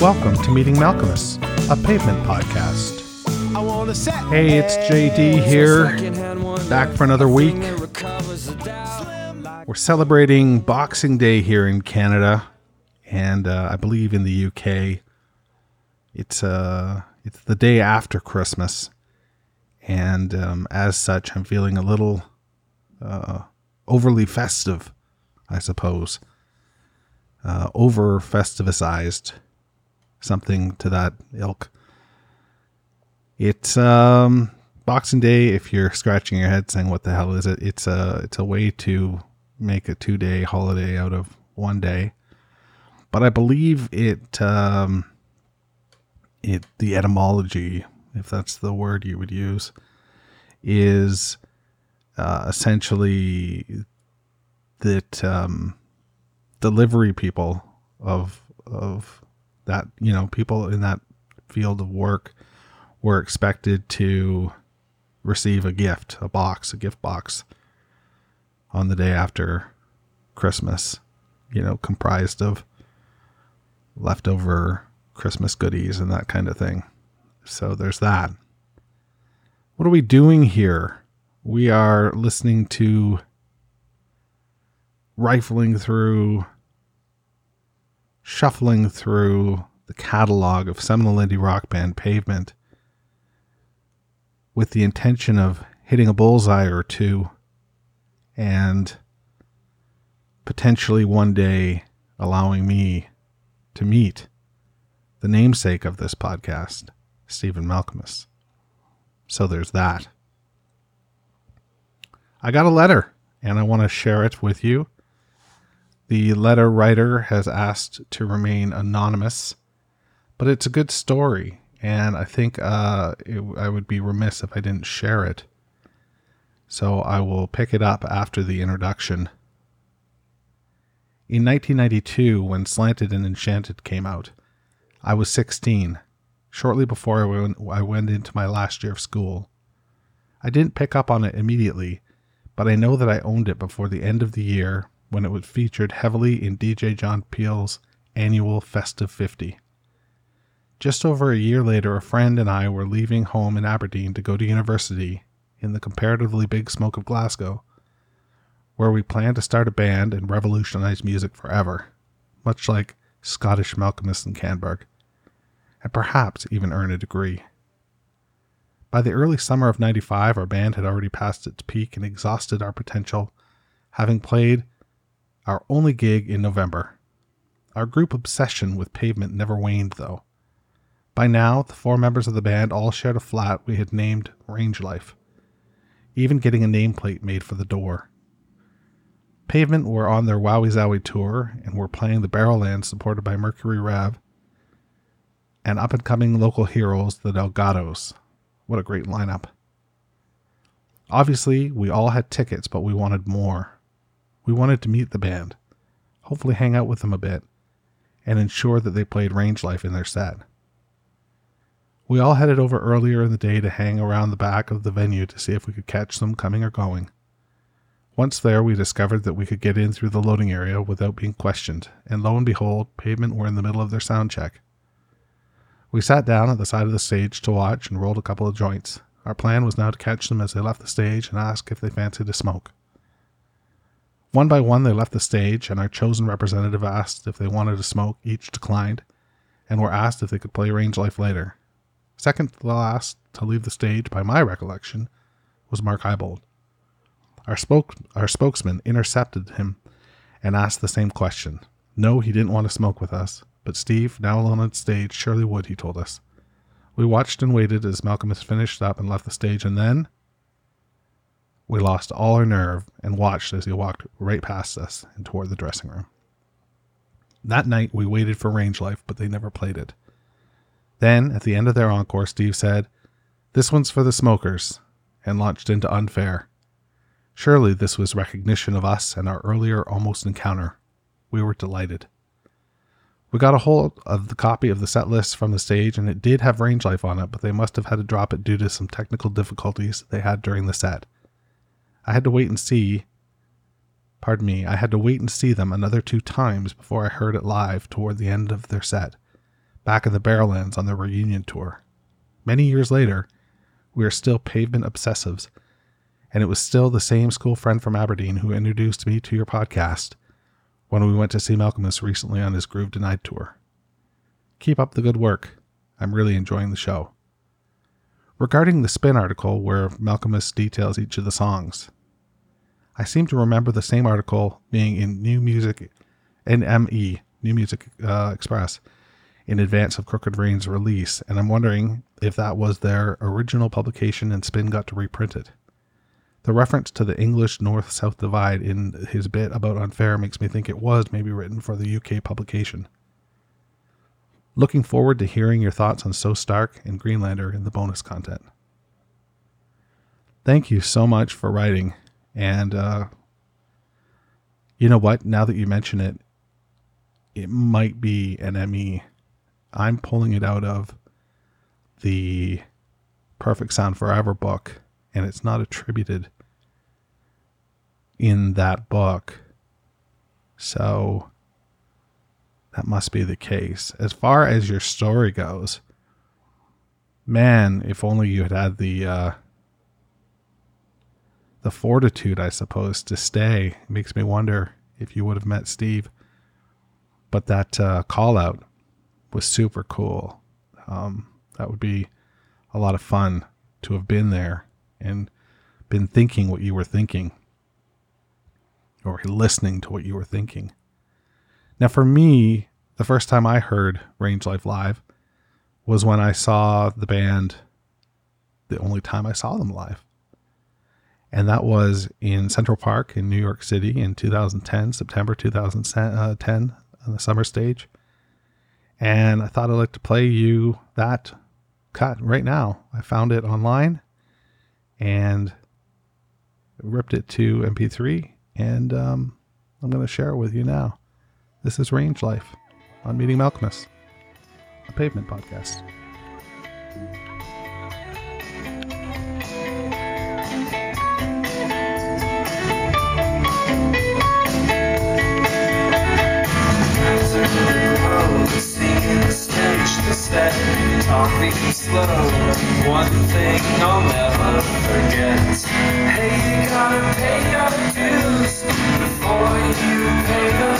Welcome to Meeting Malkmus, a pavement podcast. Hey, it's JD here, back for another week. We're celebrating Boxing Day here in Canada, and uh, I believe in the UK, it's uh, it's the day after Christmas, and um, as such, I'm feeling a little uh, overly festive, I suppose, uh, over festivized, something to that ilk. It's um, Boxing Day. If you're scratching your head saying, "What the hell is it?" It's a it's a way to make a two day holiday out of one day. But I believe it um, it the etymology, if that's the word you would use, is uh, essentially that um, delivery people of of that you know people in that field of work were expected to receive a gift, a box, a gift box on the day after Christmas, you know, comprised of leftover Christmas goodies and that kind of thing. So there's that. What are we doing here? We are listening to rifling through, shuffling through the catalog of seminal indie rock band Pavement with the intention of hitting a bullseye or two and potentially one day allowing me to meet the namesake of this podcast, Stephen Malkmus. So there's that. I got a letter and I want to share it with you. The letter writer has asked to remain anonymous, but it's a good story, and I think uh, it, I would be remiss if I didn't share it. So I will pick it up after the introduction. In 1992, when Slanted and Enchanted came out, I was 16, shortly before I went into my last year of school. I didn't pick up on it immediately, but I know that I owned it before the end of the year when it was featured heavily in DJ John Peel's annual Festive 50. Just over a year later, a friend and I were leaving home in Aberdeen to go to university in the comparatively big smoke of Glasgow, where we planned to start a band and revolutionize music forever, much like Scottish Malkmus and Kannberg, and perhaps even earn a degree. By the early summer of 95, our band had already passed its peak and exhausted our potential, having played our only gig in November. Our group obsession with pavement never waned, though. By now, the four members of the band all shared a flat we had named Range Life, even getting a nameplate made for the door. Pavement were on their Wowee Zowee tour and were playing the Barrowland supported by Mercury Rev and up and coming local heroes, the Delgados. What a great lineup. Obviously, we all had tickets, but we wanted more. We wanted to meet the band, hopefully hang out with them a bit, and ensure that they played Range Life in their set. We all headed over earlier in the day to hang around the back of the venue to see if we could catch them coming or going. Once there, we discovered that we could get in through the loading area without being questioned, and lo and behold, Pavement were in the middle of their sound check. We sat down at the side of the stage to watch and rolled a couple of joints. Our plan was now to catch them as they left the stage and ask if they fancied a smoke. One by one, they left the stage, and our chosen representative asked if they wanted to smoke. Each declined, and were asked if they could play Range Life later. Second to the last to leave the stage, by my recollection, was Mark Ibold. Our, spoke, our spokesman intercepted him and asked the same question. No, he didn't want to smoke with us, but Steve, now alone on stage, surely would, he told us. We watched and waited as Malkmus finished up and left the stage, and then we lost all our nerve and watched as he walked right past us and toward the dressing room. That night, we waited for Range Life, but they never played it. Then, at the end of their encore, Steve said, This one's for the smokers, and launched into Unfair. Surely this was recognition of us and our earlier almost encounter. We were delighted. We got a hold of the copy of the set list from the stage, and it did have Range Life on it, but they must have had to drop it due to some technical difficulties they had during the set. I had to wait and see. Pardon me, I had to wait and see them another two times before I heard it live toward the end of their set. back in the Barrowlands on their reunion tour. Many years later, we are still pavement obsessives, and it was still the same school friend from Aberdeen who introduced me to your podcast when we went to see Malkmus recently on his Groove Denied tour. Keep up the good work. I'm really enjoying the show. Regarding the spin article where Malkmus details each of the songs, I seem to remember the same article being in New Music, NME, New Music uh, Express, in advance of Crooked Rain's release, and I'm wondering if that was their original publication and Spin got to reprint it. The reference to the English North South divide in his bit about Unfair makes me think it was maybe written for the UK publication. Looking forward to hearing your thoughts on So Stark and Greenlander in the bonus content. Thank you so much for writing. And uh, you know what? Now that you mention it, it might be an ME. I'm pulling it out of the Perfect Sound Forever book, and it's not attributed in that book. So that must be the case. As far as your story goes, man, if only you had had the uh, the fortitude, I suppose, to stay. It makes me wonder if you would have met Steve. But that uh, call out was super cool. Um, that would be a lot of fun to have been there and been thinking what you were thinking or listening to what you were thinking. Now, for me, the first time I heard Range Life Live was when I saw the band, the only time I saw them live. And that was in Central Park in New York City in 2010, September 2010, uh, on the summer stage. And I thought I'd like to play you that cut right now. I found it online and ripped it to MP3 and um, I'm going to share it with you now. This is Range Life on Meeting Malkmus, a pavement podcast. talk slow. One thing I'll never forget. Hey, you gotta pay your dues before you pay the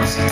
house.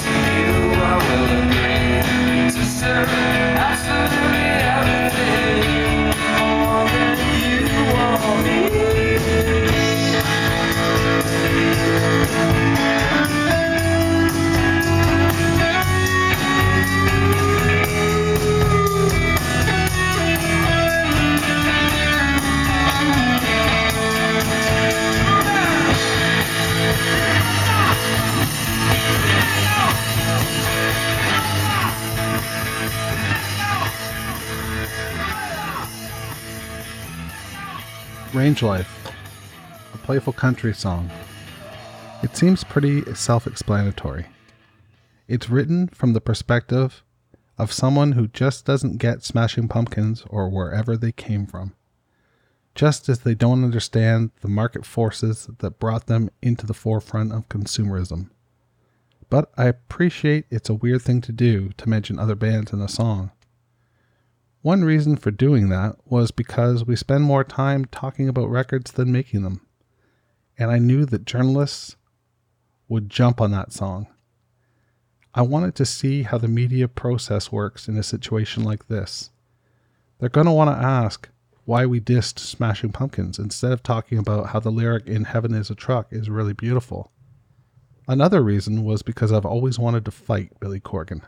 Range Life, a playful country song. It seems pretty self explanatory. It's written from the perspective of someone who just doesn't get Smashing Pumpkins or wherever they came from. Just as they don't understand the market forces that brought them into the forefront of consumerism. But I appreciate it's a weird thing to do to mention other bands in a song. One reason for doing that was because we spend more time talking about records than making them. And I knew that journalists would jump on that song. I wanted to see how the media process works in a situation like this. They're going to want to ask why we dissed Smashing Pumpkins instead of talking about how the lyric in Heaven is a Truck is really beautiful. Another reason was because I've always wanted to fight Billy Corgan.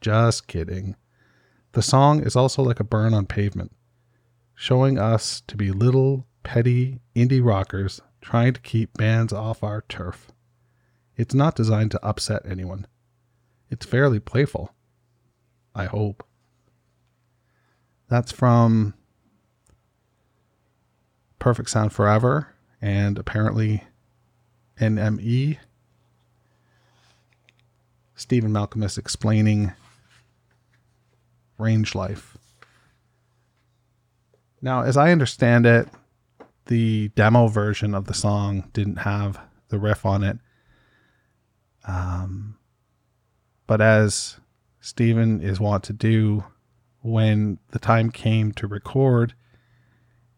Just kidding. The song is also like a burn on pavement, showing us to be little, petty indie rockers trying to keep bands off our turf. It's not designed to upset anyone. It's fairly playful. I hope. That's from Perfect Sound Forever and apparently NME. Stephen Malkmus explaining range life. Now, as I understand it, the demo version of the song didn't have the riff on it. Um, but as Stephen is wont to do, when the time came to record,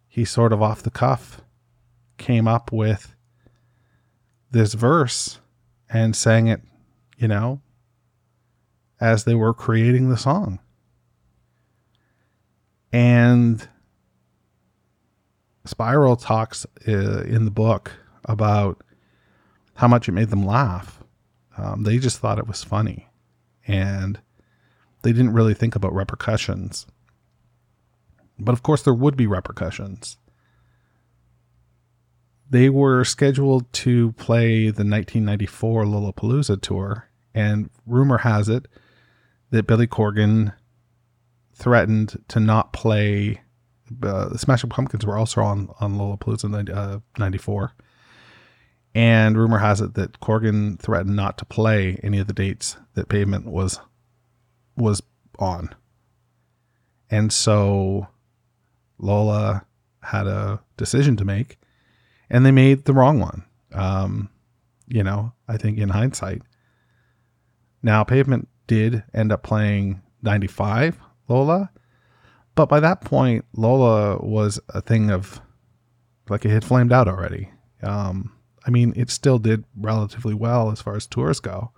he sort of off the cuff came up with this verse and sang it, you know, as they were creating the song. And Spiral talks uh, in the book about how much it made them laugh. Um, they just thought it was funny. And they didn't really think about repercussions. But of course, there would be repercussions. They were scheduled to play the 1994 Lollapalooza tour, and rumor has it that Billy Corgan threatened to not play. Uh, the Smashing Pumpkins were also on on Lollapalooza in uh, '94, and rumor has it that Corgan threatened not to play any of the dates that Pavement was was on, and so Lola had a decision to make, and they made the wrong one. Um, you know, I think in hindsight. Now, Pavement did end up playing 95 Lola. But by that point, Lola was a thing of like it had flamed out already. Um, I mean, it still did relatively well as far as tours go,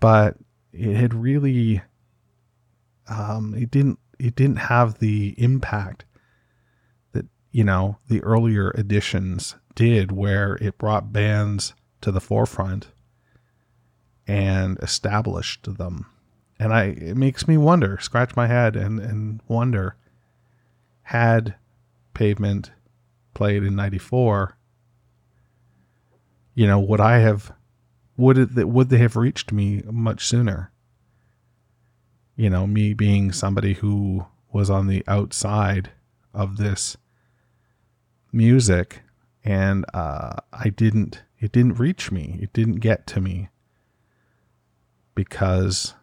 but it had really, um, it didn't, it didn't have the impact that you know the earlier editions did, where it brought bands to the forefront and established them and I it makes me wonder, scratch my head and and wonder had pavement played in 94 you know would I have would it would they have reached me much sooner? You know me being somebody who was on the outside of this music and uh, I didn't it didn't reach me. It didn't get to me because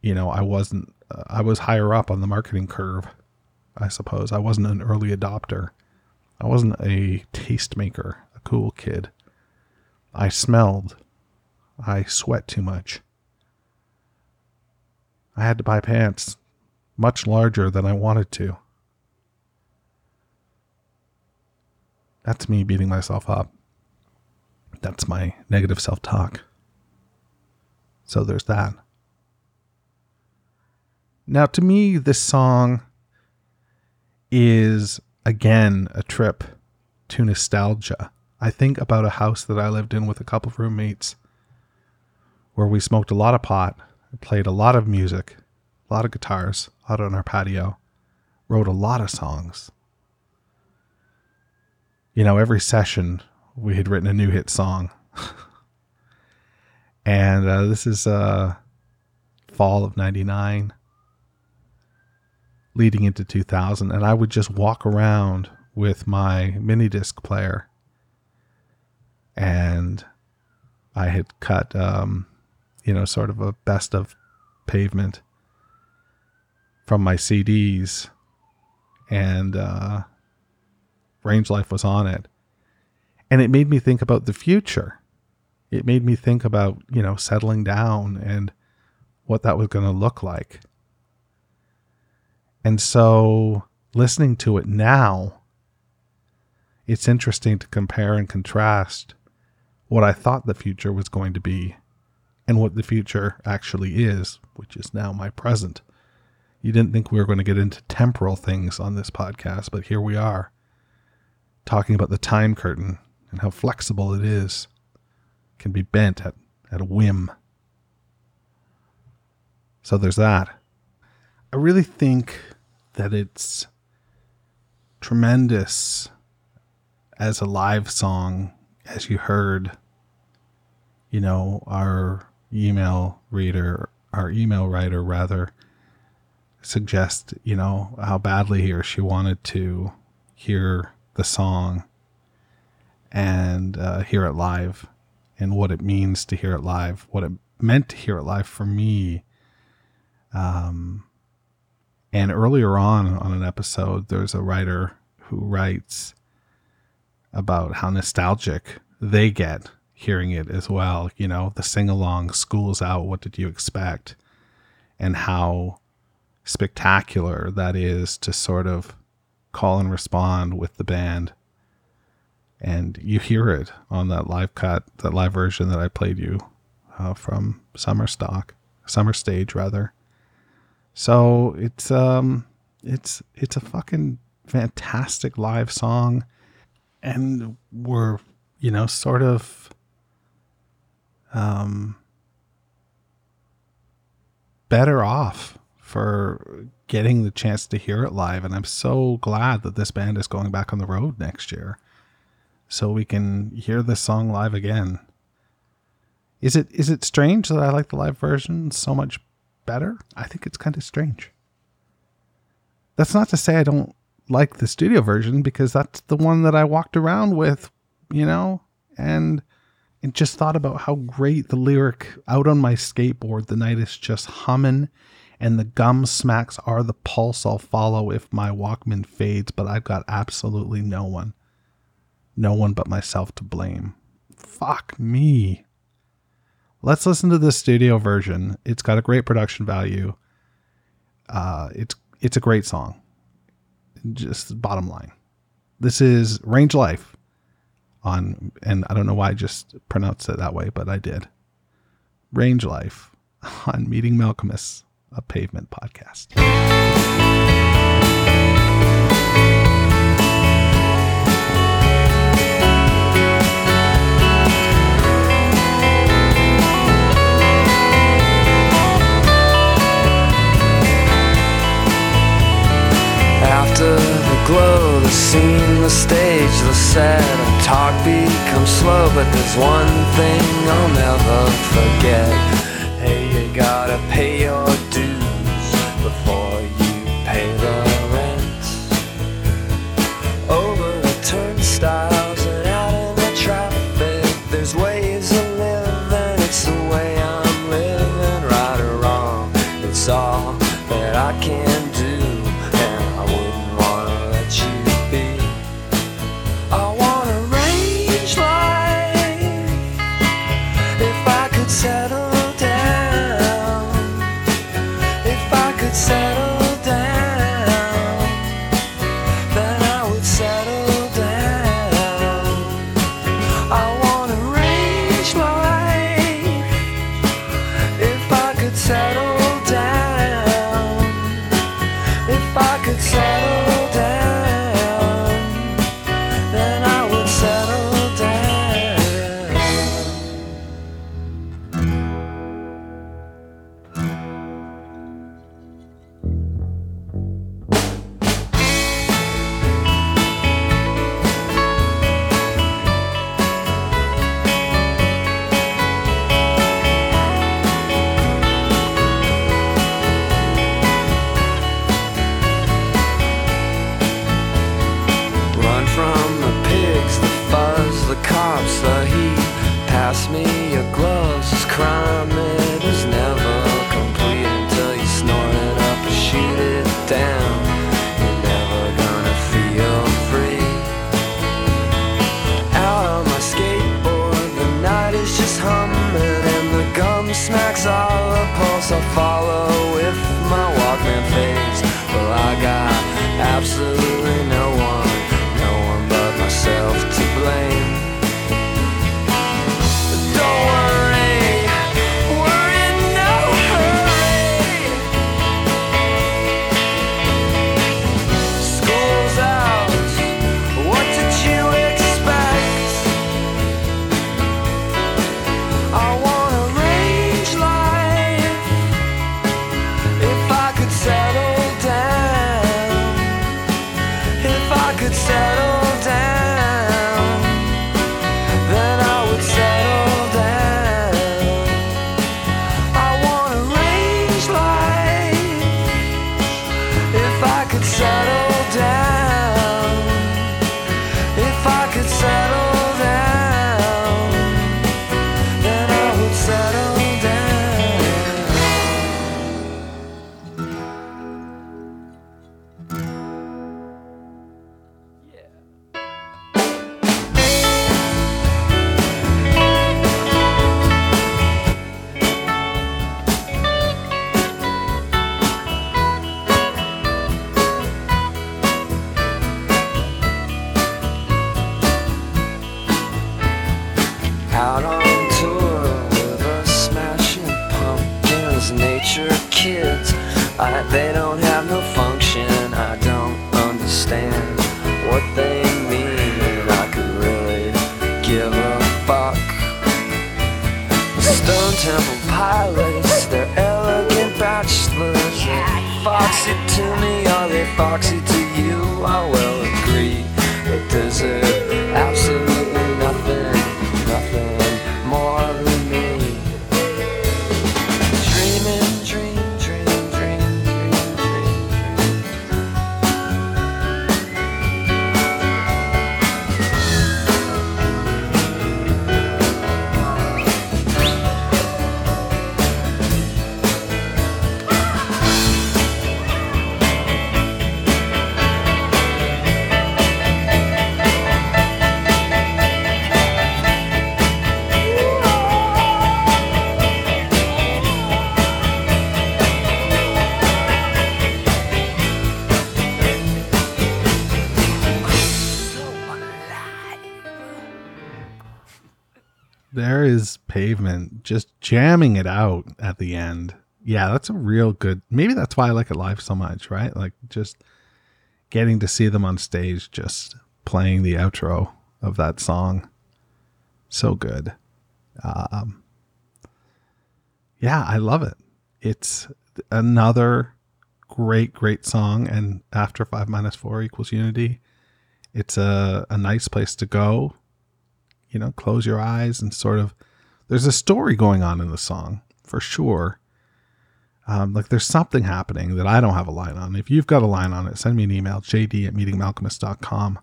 you know, I wasn't, uh, I was higher up on the marketing curve, I suppose. I wasn't an early adopter. I wasn't a tastemaker, a cool kid. I smelled. I sweat too much. I had to buy pants much larger than I wanted to. That's me beating myself up. That's my negative self talk. So there's that. Now, to me, this song is again a trip to nostalgia. I think about a house that I lived in with a couple of roommates where we smoked a lot of pot, played a lot of music, a lot of guitars out on our patio, wrote a lot of songs. You know, every session we had written a new hit song. and uh, this is uh, fall of 99 leading into 2000 and I would just walk around with my mini disc player, and I had cut, um, you know, sort of a best of pavement from my CDs, and uh, Range Life was on it. And it made me think about the future. It made me think about, you know, settling down and what that was going to look like. And so listening to it now, it's interesting to compare and contrast what I thought the future was going to be and what the future actually is, which is now my present. You didn't think we were going to get into temporal things on this podcast, but here we are talking about the time curtain and how flexible it is, it can be bent at, at a whim. So there's that. I really think that it's tremendous as a live song, as you heard, you know, our email reader, our email writer rather, suggest, you know, how badly he or she wanted to hear the song and uh, hear it live and what it means to hear it live, what it meant to hear it live for me. Um, and earlier on on an episode, there's a writer who writes about how nostalgic they get hearing it as well. You know, the sing along, school's out, what did you expect? And how spectacular that is to sort of call and respond with the band. And you hear it on that live cut, that live version that I played you uh, from Summer Stock, Summer Stage rather. So it's um it's it's a fucking fantastic live song, and we're you know sort of um better off for getting the chance to hear it live. And I'm so glad that this band is going back on the road next year so we can hear this song live again. Is it is it strange that I like the live version so much better? I think it's kind of strange. That's not to say I don't like the studio version because that's the one that I walked around with, you know, and and just thought about how great the lyric out on my skateboard the night is just humming and the gum smacks are the pulse I'll follow if my Walkman fades, but I've got absolutely no one. No one but myself to blame. Fuck me. Let's listen to the studio version. It's got a great production value. Uh, it's it's a great song. Just bottom line. This is Range Life on and I don't know why I just pronounced it that way, but I did. Range Life on Meeting Malkmus a pavement podcast. After the glow, the scene, the stage, the set, and talk becomes slow. But there's one thing I'll never forget. Hey, you gotta pay your dues before you pay the rent. Over the turnstiles and out in the traffic, there's ways of living. It's the way I'm living, right or wrong. It's all that I can jamming it out at the end. Yeah, that's a real good. Maybe that's why I like it live so much, right? Like just getting to see them on stage, just playing the outro of that song. So good. Um, yeah, I love it. It's another great, great song. And after five minus four equals unity, it's a, a nice place to go you know, close your eyes and sort of. There's a story going on in the song for sure. Um, like there's something happening that I don't have a line on. If you've got a line on it, send me an email, jd at meetingmalkmus.com.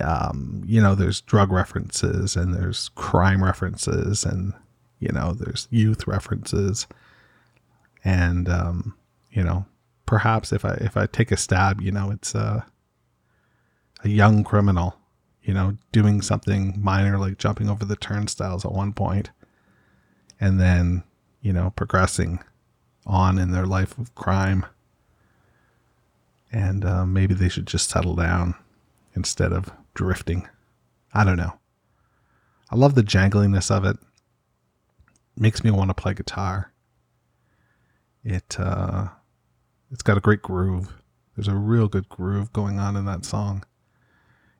Um, you know, there's drug references and there's crime references and, you know, there's youth references. And, um, you know, perhaps if I, if I take a stab, you know, it's, uh, a young criminal you know, doing something minor like jumping over the turnstiles at one point and then, you know, progressing on in their life of crime. And uh, maybe they should just settle down instead of drifting. I don't know. I love the jangliness of it. Makes me want to play guitar. It uh it's got a great groove. There's a real good groove going on in that song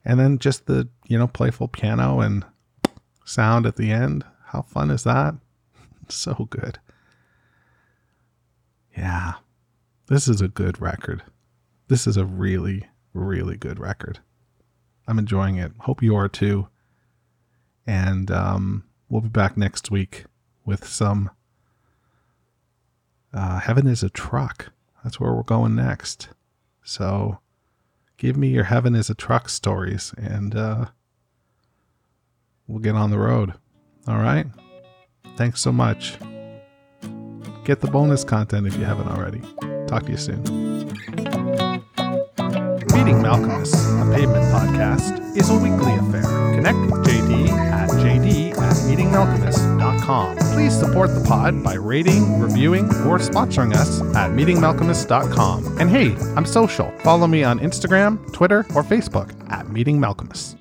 and then just the you know playful piano and sound at the end. How fun is that? So good. Yeah. This is a good record. This is a really really good record. I'm enjoying it. Hope you are too. And um, we'll be back next week with some uh, heaven is a truck. That's where we're going next. So give me your heaven is a truck stories and uh, we'll get on the road. All right? Thanks so much. Get the bonus content if you haven't already. Talk to you soon. Meeting Malkmus, a pavement podcast, is a weekly affair. Connect with JD at jd Please support the pod by rating, reviewing, or sponsoring us at meetingmalkmus.com. And hey, I'm social. Follow me on Instagram, Twitter, or Facebook at Meeting Malkmus.